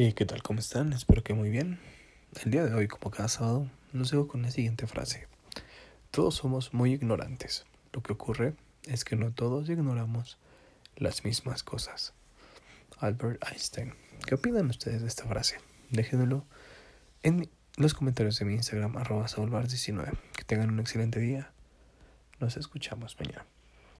¿Y qué tal? ¿Cómo están? Espero que muy bien. El día de hoy, como cada sábado, nos dejo con la siguiente frase. Todos somos muy ignorantes. Lo que ocurre es que no todos ignoramos las mismas cosas. Albert Einstein. ¿Qué opinan ustedes de esta frase? Déjenlo en los comentarios de mi Instagram, arroba 19 Que tengan un excelente día. Nos escuchamos mañana.